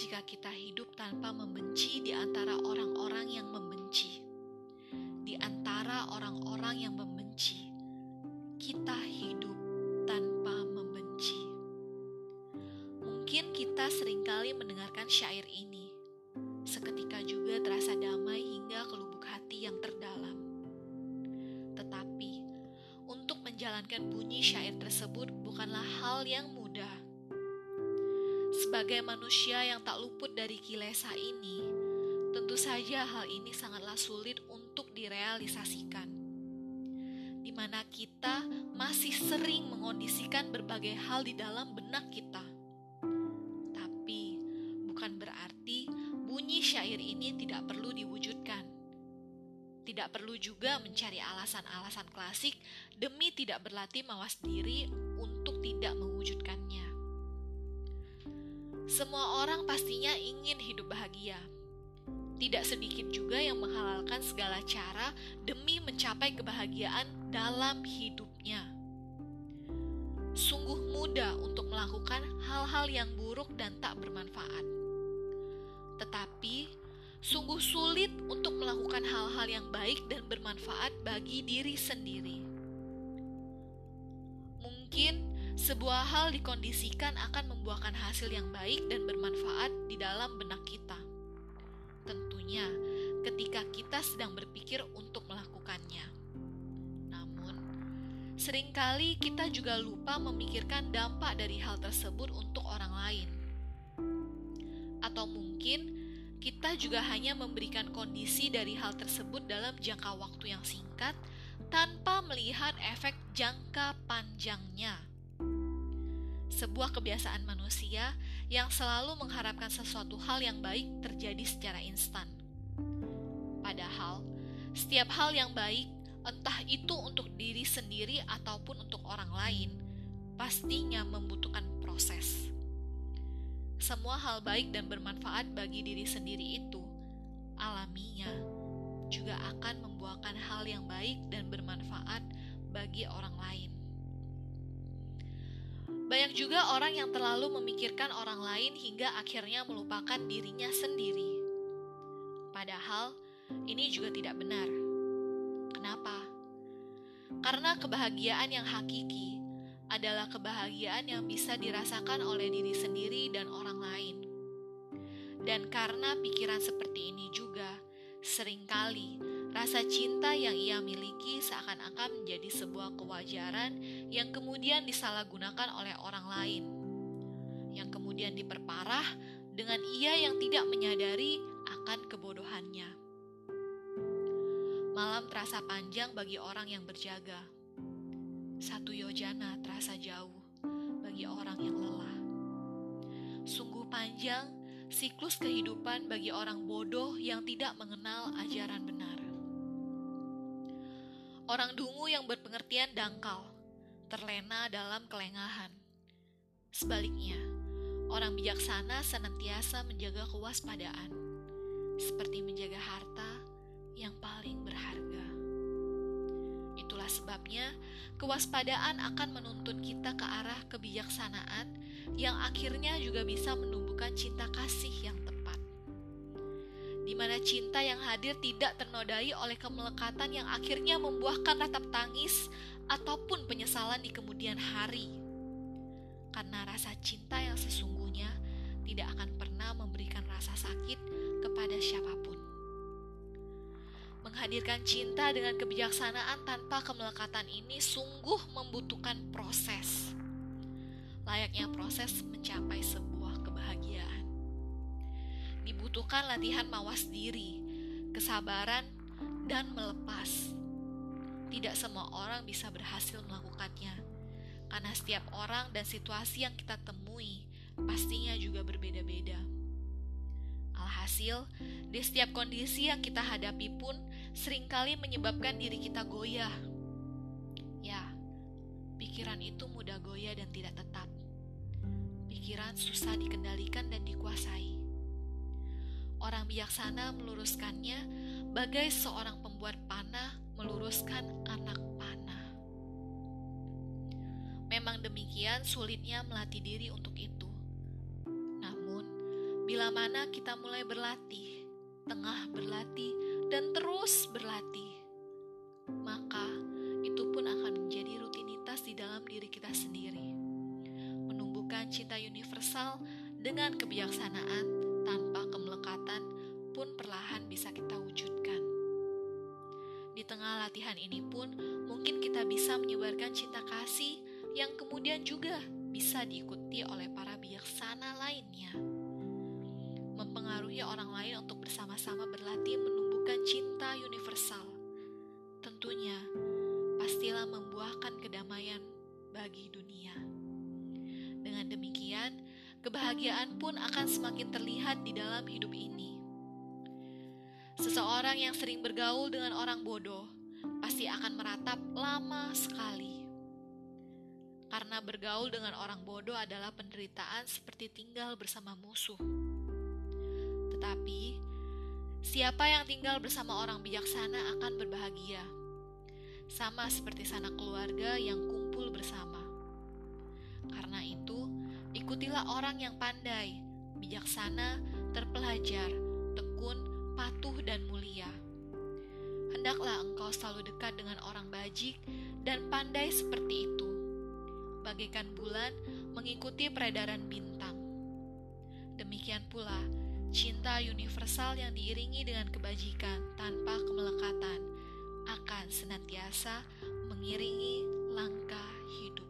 jika kita hidup tanpa membenci di antara orang-orang yang membenci. Di antara orang-orang yang membenci, kita hidup tanpa membenci. Mungkin kita sering kali mendengarkan syair ini, seketika juga terasa damai hingga ke lubuk hati yang terdalam. Tetapi, untuk menjalankan bunyi syair tersebut bukanlah hal yang mudah sebagai manusia yang tak luput dari kilesa ini, tentu saja hal ini sangatlah sulit untuk direalisasikan. Di mana kita masih sering mengondisikan berbagai hal di dalam benak kita. Tapi bukan berarti bunyi syair ini tidak perlu diwujudkan. Tidak perlu juga mencari alasan-alasan klasik demi tidak berlatih mawas diri untuk tidak mewujudkannya. Semua orang pastinya ingin hidup bahagia. Tidak sedikit juga yang menghalalkan segala cara demi mencapai kebahagiaan dalam hidupnya. Sungguh mudah untuk melakukan hal-hal yang buruk dan tak bermanfaat. Tetapi, sungguh sulit untuk melakukan hal-hal yang baik dan bermanfaat bagi diri sendiri. Mungkin sebuah hal dikondisikan akan membuahkan hasil yang baik dan bermanfaat di dalam benak kita. Tentunya, ketika kita sedang berpikir untuk melakukannya. Namun, sering kali kita juga lupa memikirkan dampak dari hal tersebut untuk orang lain. Atau mungkin kita juga hanya memberikan kondisi dari hal tersebut dalam jangka waktu yang singkat tanpa melihat efek jangka panjangnya sebuah kebiasaan manusia yang selalu mengharapkan sesuatu hal yang baik terjadi secara instan. Padahal, setiap hal yang baik, entah itu untuk diri sendiri ataupun untuk orang lain, pastinya membutuhkan proses. Semua hal baik dan bermanfaat bagi diri sendiri itu, alaminya, juga akan membuahkan hal yang baik dan bermanfaat bagi orang lain. Banyak juga orang yang terlalu memikirkan orang lain hingga akhirnya melupakan dirinya sendiri. Padahal, ini juga tidak benar. Kenapa? Karena kebahagiaan yang hakiki adalah kebahagiaan yang bisa dirasakan oleh diri sendiri dan orang lain. Dan karena pikiran seperti ini juga, sering kali Rasa cinta yang ia miliki seakan-akan menjadi sebuah kewajaran yang kemudian disalahgunakan oleh orang lain, yang kemudian diperparah dengan ia yang tidak menyadari akan kebodohannya. Malam terasa panjang bagi orang yang berjaga. Satu yojana terasa jauh bagi orang yang lelah. Sungguh panjang siklus kehidupan bagi orang bodoh yang tidak mengenal ajaran benar. Orang dungu yang berpengertian dangkal, terlena dalam kelengahan. Sebaliknya, orang bijaksana senantiasa menjaga kewaspadaan, seperti menjaga harta yang paling berharga. Itulah sebabnya kewaspadaan akan menuntun kita ke arah kebijaksanaan yang akhirnya juga bisa menumbuhkan cinta mana cinta yang hadir tidak ternodai oleh kemelekatan yang akhirnya membuahkan ratap tangis ataupun penyesalan di kemudian hari. Karena rasa cinta yang sesungguhnya tidak akan pernah memberikan rasa sakit kepada siapa pun. Menghadirkan cinta dengan kebijaksanaan tanpa kemelekatan ini sungguh membutuhkan proses. Layaknya proses mencapai sebuah kebahagiaan dibutuhkan latihan mawas diri, kesabaran, dan melepas. Tidak semua orang bisa berhasil melakukannya, karena setiap orang dan situasi yang kita temui pastinya juga berbeda-beda. Alhasil, di setiap kondisi yang kita hadapi pun sering kali menyebabkan diri kita goyah. Ya, pikiran itu mudah goyah dan tidak tetap. Pikiran susah dikendalikan dan dikuasai Orang bijaksana meluruskannya bagai seorang pembuat panah meluruskan anak panah. Memang demikian sulitnya melatih diri untuk itu. Namun, bila mana kita mulai berlatih, tengah berlatih, dan terus berlatih, maka itu pun akan menjadi rutinitas di dalam diri kita sendiri. Menumbuhkan cinta universal dengan kebijaksanaan tanpa kemelekatan pun perlahan bisa kita wujudkan. Di tengah latihan ini pun, mungkin kita bisa menyebarkan cinta kasih yang kemudian juga bisa diikuti oleh para bijaksana lainnya mempengaruhi orang lain untuk bersama-sama berlatih menumbuhkan cinta universal. Tentunya, pastilah membuahkan kedamaian bagi dunia. Dengan demikian, kebahagiaan pun akan semakin terlihat di dalam hidup ini. Seseorang yang sering bergaul dengan orang bodoh pasti akan meratap lama sekali. Karena bergaul dengan orang bodoh adalah penderitaan seperti tinggal bersama musuh. Tetapi, siapa yang tinggal bersama orang bijaksana akan berbahagia. Sama seperti sanak keluarga yang kumpul bersama. Karena itu, ikutilah orang yang pandai, bijaksana, terpelajar, tekun, patuh, dan mulia. Hendaklah engkau selalu dekat dengan orang bajik dan pandai seperti itu. Bagaikan bulan mengikuti peredaran bintang. Demikian pula, Cinta universal yang diiringi dengan kebajikan tanpa kemelekatan akan senantiasa mengiringi langkah hidup.